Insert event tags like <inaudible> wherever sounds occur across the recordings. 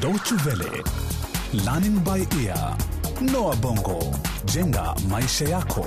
Deutsche Welle, Learning by Ear, Noah Bongo, jenga maisha yako.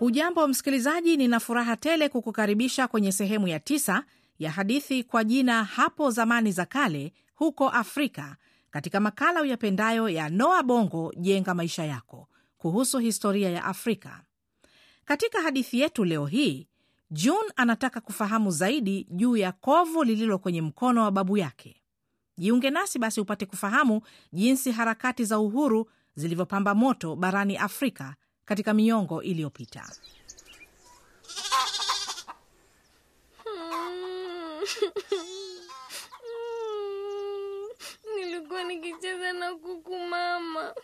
Ujambo msikilizaji, nina furaha tele kukukaribisha kwenye sehemu ya tisa ya hadithi kwa jina hapo zamani za kale huko Afrika, katika makala uyapendayo ya Noa Bongo jenga maisha yako, kuhusu historia ya Afrika. Katika hadithi yetu leo hii, June anataka kufahamu zaidi juu ya kovu lililo kwenye mkono wa babu yake. Jiunge nasi basi upate kufahamu jinsi harakati za uhuru zilivyopamba moto barani Afrika katika miongo iliyopita. <laughs> Nilikuwa nikicheza na kuku mama,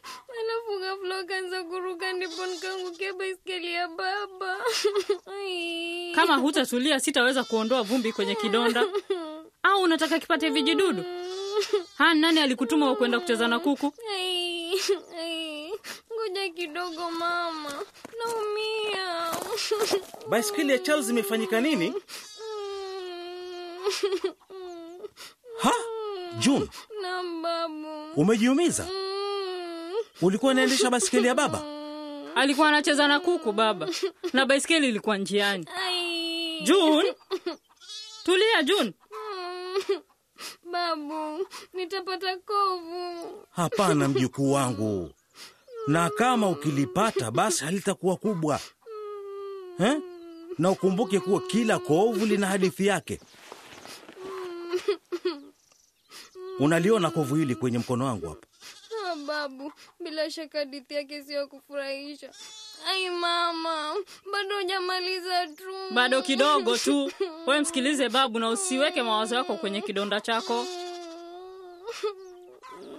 alafu ghafla kaanza kuruka, ndipo nikaangukia baiskeli ya baba. <laughs> Kama hutatulia sitaweza kuondoa vumbi kwenye kidonda. Au unataka kipate vijidudu? Ha, nani alikutuma kwenda kucheza na kuku? Ngoja kidogo mama, naumia. Baiskeli ya Charles imefanyika nini? Ha, June, Na babu. umejiumiza? Ulikuwa unaendesha baiskeli ya baba? Alikuwa anacheza na kuku baba, na baiskeli ilikuwa njiani. June, tulia June. <laughs> Babu, nitapata kovu. Hapana mjukuu wangu, na kama ukilipata basi halitakuwa kubwa eh? Na ukumbuke kuwa kila kovu lina hadithi yake. <laughs> Unaliona kovu hili kwenye mkono wangu hapa? Babu, bila shaka hadithi yake sio ya kufurahisha. Ai mama, bado hujamaliza tu. Bado kidogo tu. Wewe msikilize babu na usiweke mawazo yako kwenye kidonda chako.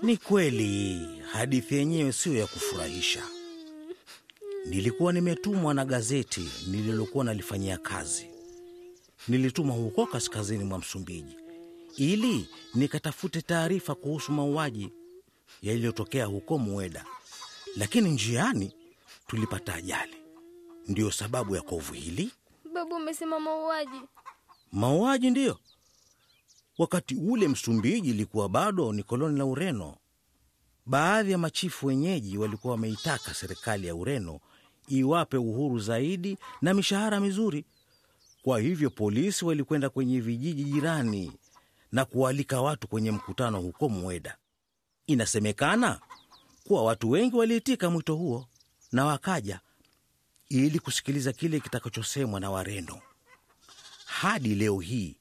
Ni kweli hadithi yenyewe siyo ya kufurahisha. Nilikuwa nimetumwa na gazeti nililokuwa nalifanyia kazi. Nilitumwa huko kaskazini mwa Msumbiji ili nikatafute taarifa kuhusu mauaji yaliyotokea huko Mueda, lakini njiani tulipata ajali. Ndiyo sababu ya kovu hili. Babu umesema mauaji. Mauaji ndiyo. Wakati ule Msumbiji ilikuwa bado ni koloni la Ureno. Baadhi ya machifu wenyeji walikuwa wameitaka serikali ya Ureno iwape uhuru zaidi na mishahara mizuri. Kwa hivyo polisi walikwenda kwenye vijiji jirani na kualika watu kwenye mkutano huko Mweda. Inasemekana kuwa watu wengi waliitika mwito huo na wakaja ili kusikiliza kile kitakachosemwa na Wareno. Hadi leo hii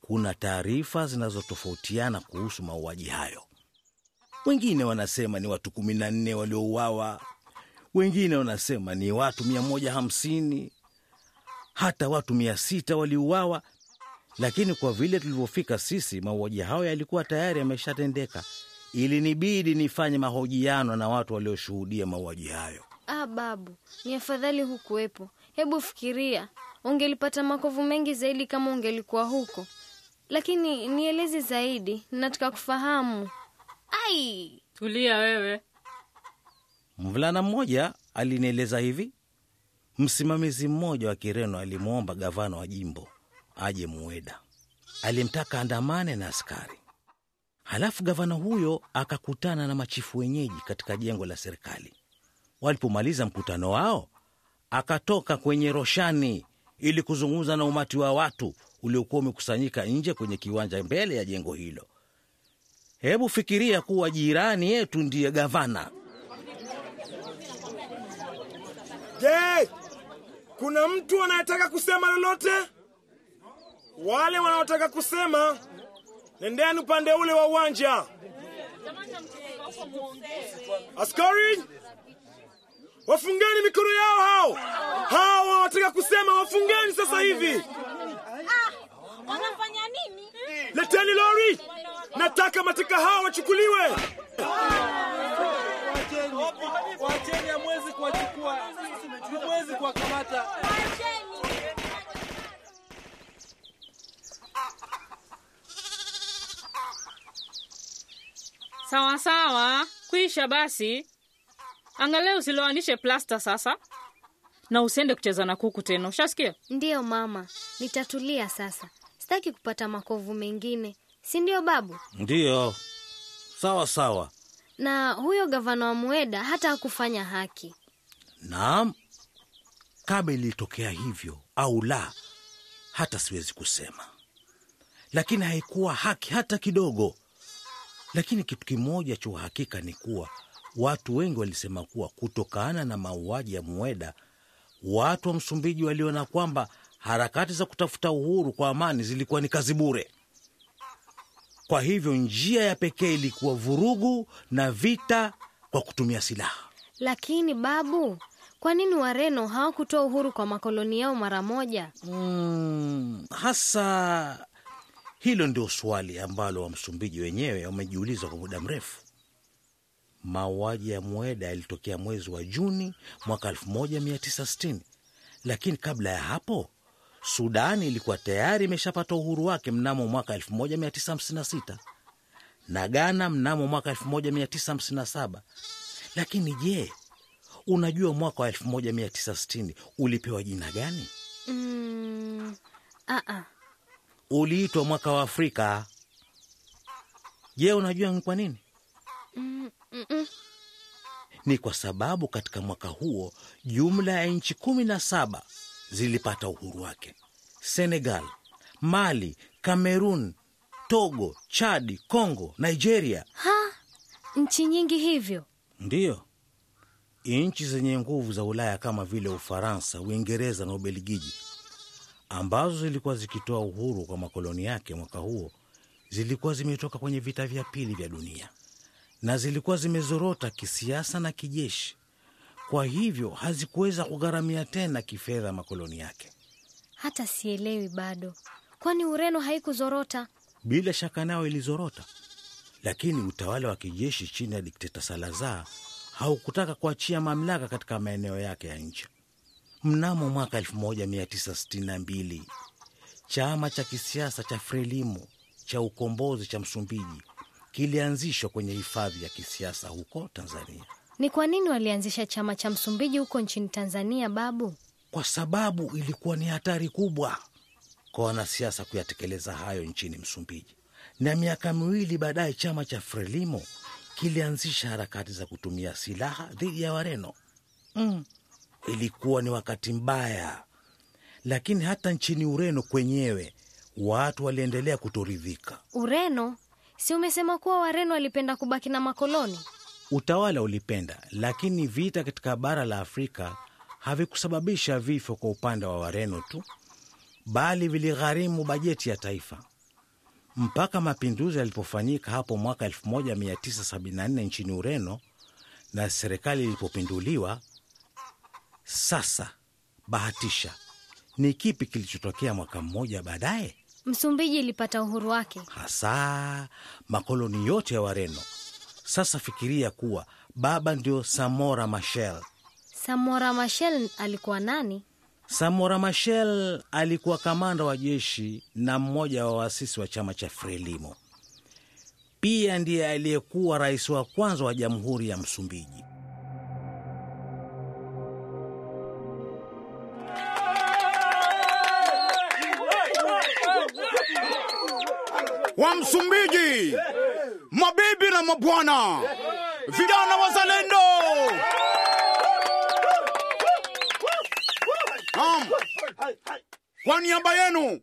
kuna taarifa zinazotofautiana kuhusu mauaji hayo. Wengine wanasema ni watu kumi na nne waliouawa, wengine wanasema ni watu mia moja hamsini hata watu mia sita waliuawa. Lakini kwa vile tulivyofika sisi, mauaji hayo yalikuwa tayari yameshatendeka. Ilinibidi nifanye mahojiano na watu walioshuhudia mauaji hayo. Ah, babu, ni afadhali hukuwepo. Hebu fikiria, ungelipata makovu mengi zaidi kama ungelikuwa huko. Lakini nieleze zaidi, nataka kufahamu. Ai, Tulia wewe. Mvulana mmoja alinieleza hivi: msimamizi mmoja wa Kireno alimwomba gavana wa jimbo aje Mueda, alimtaka andamane na askari. Halafu gavana huyo akakutana na machifu wenyeji katika jengo la serikali. Walipomaliza mkutano wao, akatoka kwenye roshani ili kuzungumza na umati wa watu uliokuwa umekusanyika nje kwenye kiwanja mbele ya jengo hilo. Hebu fikiria kuwa jirani yetu ndiye gavana. Je, kuna mtu anayetaka kusema lolote? Wale wanaotaka kusema, nendeni upande ule wa uwanja. Askari, wafungeni mikono yao hao hao wanataka kusema, wafungeni sasa hivi. wanafanya nini? Leteni lori, nataka mateka hao wachukuliwe. Wacheni, hamwezi kuwachukua, hamwezi kuwakamata. Sawa sawa, kwisha basi. Angalia usiloanishe plasta sasa, na usiende kucheza na kuku tena, ushasikia? Ndiyo mama, nitatulia sasa. Sitaki kupata makovu mengine. si ndio babu? Ndiyo, sawa sawa. Na huyo gavana wa Mueda hata hakufanya haki. Naam, kama ilitokea hivyo au la, hata siwezi kusema, lakini haikuwa haki hata kidogo. Lakini kitu kimoja cha uhakika ni kuwa watu wengi walisema kuwa kutokana na mauaji ya Mueda, watu wa Msumbiji waliona kwamba harakati za kutafuta uhuru kwa amani zilikuwa ni kazi bure. Kwa hivyo njia ya pekee ilikuwa vurugu na vita kwa kutumia silaha. Lakini babu, kwa nini Wareno hawakutoa uhuru kwa makoloni yao mara moja? Mm, hasa hilo ndio swali ambalo Wamsumbiji wenyewe wamejiuliza kwa muda mrefu. Mauaji ya Mueda yalitokea mwezi wa Juni mwaka 1960 lakini kabla ya hapo Sudani ilikuwa tayari imeshapata uhuru wake mnamo mwaka 1956 na Ghana mnamo mwaka 1957. Lakini je, unajua mwaka wa 1960 ulipewa jina gani? Mm, aa, Uliitwa mwaka wa Afrika. Je, unajua ni kwa nini? mm, mm, mm. Ni kwa sababu katika mwaka huo jumla ya nchi kumi na saba zilipata uhuru wake: Senegal, Mali, Kamerun, Togo, Chadi, Congo, Nigeria. Ha, nchi nyingi hivyo. Ndiyo, nchi zenye nguvu za Ulaya kama vile Ufaransa, Uingereza na Ubelgiji ambazo zilikuwa zikitoa uhuru kwa makoloni yake mwaka huo zilikuwa zimetoka kwenye vita vya pili vya dunia na zilikuwa zimezorota kisiasa na kijeshi. Kwa hivyo hazikuweza kugharamia tena kifedha makoloni yake. Hata sielewi bado, kwani Ureno haikuzorota? Bila shaka nayo ilizorota, lakini utawala wa kijeshi chini ya dikteta Salazar haukutaka kuachia mamlaka katika maeneo yake ya nchi. Mnamo mwaka 1962 chama cha kisiasa cha Frelimo cha ukombozi cha Msumbiji kilianzishwa kwenye hifadhi ya kisiasa huko Tanzania, Ni kwa nini walianzisha chama cha Msumbiji huko nchini Tanzania, babu? kwa sababu ilikuwa ni hatari kubwa kwa wanasiasa kuyatekeleza hayo nchini Msumbiji. Na miaka miwili baadaye chama cha Frelimo kilianzisha harakati za kutumia silaha dhidi ya Wareno. Mm. Ilikuwa ni wakati mbaya, lakini hata nchini Ureno kwenyewe watu waliendelea kutoridhika. Ureno? Si umesema kuwa Wareno walipenda kubaki na makoloni? Utawala ulipenda, lakini vita katika bara la Afrika havikusababisha vifo kwa upande wa Wareno tu, bali viligharimu bajeti ya taifa. Mpaka mapinduzi yalipofanyika hapo mwaka 1974 nchini Ureno na serikali ilipopinduliwa. Sasa bahatisha, ni kipi kilichotokea mwaka mmoja baadaye? Msumbiji ilipata uhuru wake. hasa makoloni yote ya Wareno. Sasa fikiria kuwa baba ndio Samora Machel. Samora Machel alikuwa nani? Samora Machel alikuwa kamanda wa jeshi na mmoja wa waasisi wa chama cha Frelimo. Pia ndiye aliyekuwa rais wa kwanza wa jamhuri ya Msumbiji. Wa Msumbiji, mabibi na mabwana, vijana wazalendo. Naam, kwa niaba yenu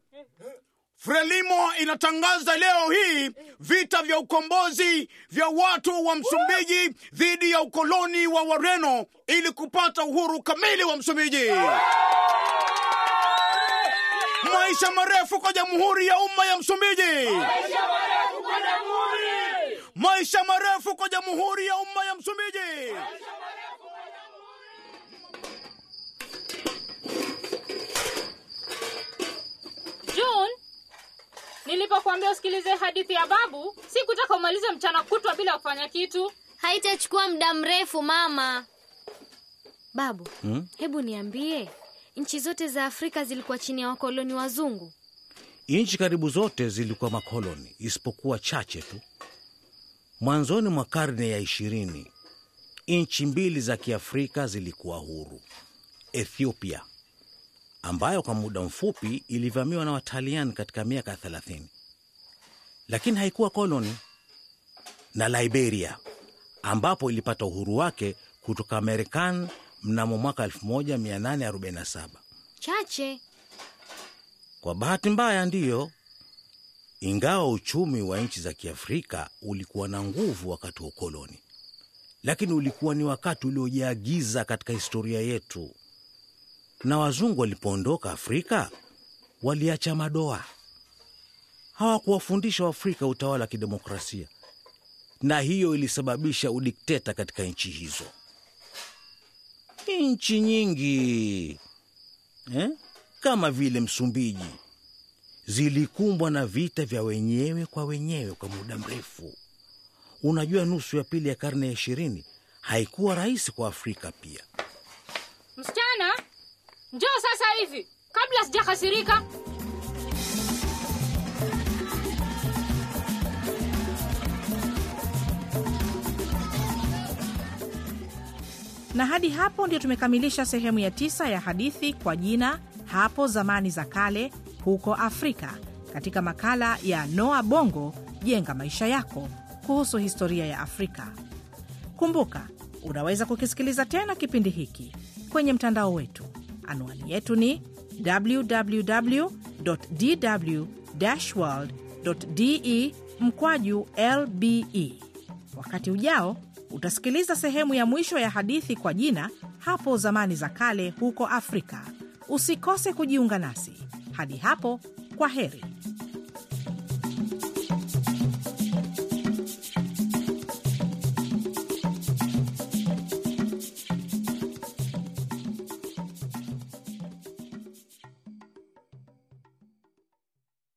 Frelimo inatangaza leo hii vita vya ukombozi vya watu wa Msumbiji dhidi ya ukoloni wa Wareno ili kupata uhuru kamili wa Msumbiji. Maisha marefu kwa jamhuri ya umma ya Msumbiji. Maisha marefu kwa jamhuri ya umma ya Msumbiji. June, nilipokuambia usikilize hadithi ya babu, sikutaka umalize mchana kutwa bila kufanya kitu. Haitachukua muda mrefu mama. Babu, Hmm? hebu niambie, nchi zote za Afrika zilikuwa chini ya wakoloni wazungu? Nchi karibu zote zilikuwa makoloni isipokuwa chache tu. Mwanzoni mwa karne ya ishirini, nchi mbili za Kiafrika zilikuwa huru: Ethiopia ambayo kwa muda mfupi ilivamiwa na Wataliani katika miaka ya thelathini, lakini haikuwa koloni, na Liberia ambapo ilipata uhuru wake kutoka Marekani mnamo mwaka 1847. Chache. Kwa bahati mbaya, ndiyo, ingawa uchumi wa nchi za Kiafrika ulikuwa na nguvu wakati wa ukoloni, lakini ulikuwa ni wakati uliojaa giza katika historia yetu. Na wazungu walipoondoka Afrika waliacha madoa. Hawakuwafundisha Waafrika utawala wa kidemokrasia, na hiyo ilisababisha udikteta katika nchi hizo. Nchi nyingi eh, kama vile Msumbiji zilikumbwa na vita vya wenyewe kwa wenyewe kwa muda mrefu. Unajua, nusu ya pili ya karne ya ishirini haikuwa rahisi kwa Afrika pia. Msichana, njoo sasa hivi kabla sijakasirika. Na hadi hapo ndio tumekamilisha sehemu ya tisa ya hadithi kwa jina hapo zamani za kale huko Afrika, katika makala ya Noa Bongo, jenga maisha yako, kuhusu historia ya Afrika. Kumbuka, unaweza kukisikiliza tena kipindi hiki kwenye mtandao wetu. Anwani yetu ni www dw world de mkwaju lbe. Wakati ujao utasikiliza sehemu ya mwisho ya hadithi kwa jina hapo zamani za kale huko Afrika. Usikose kujiunga nasi. Hadi hapo, kwa heri.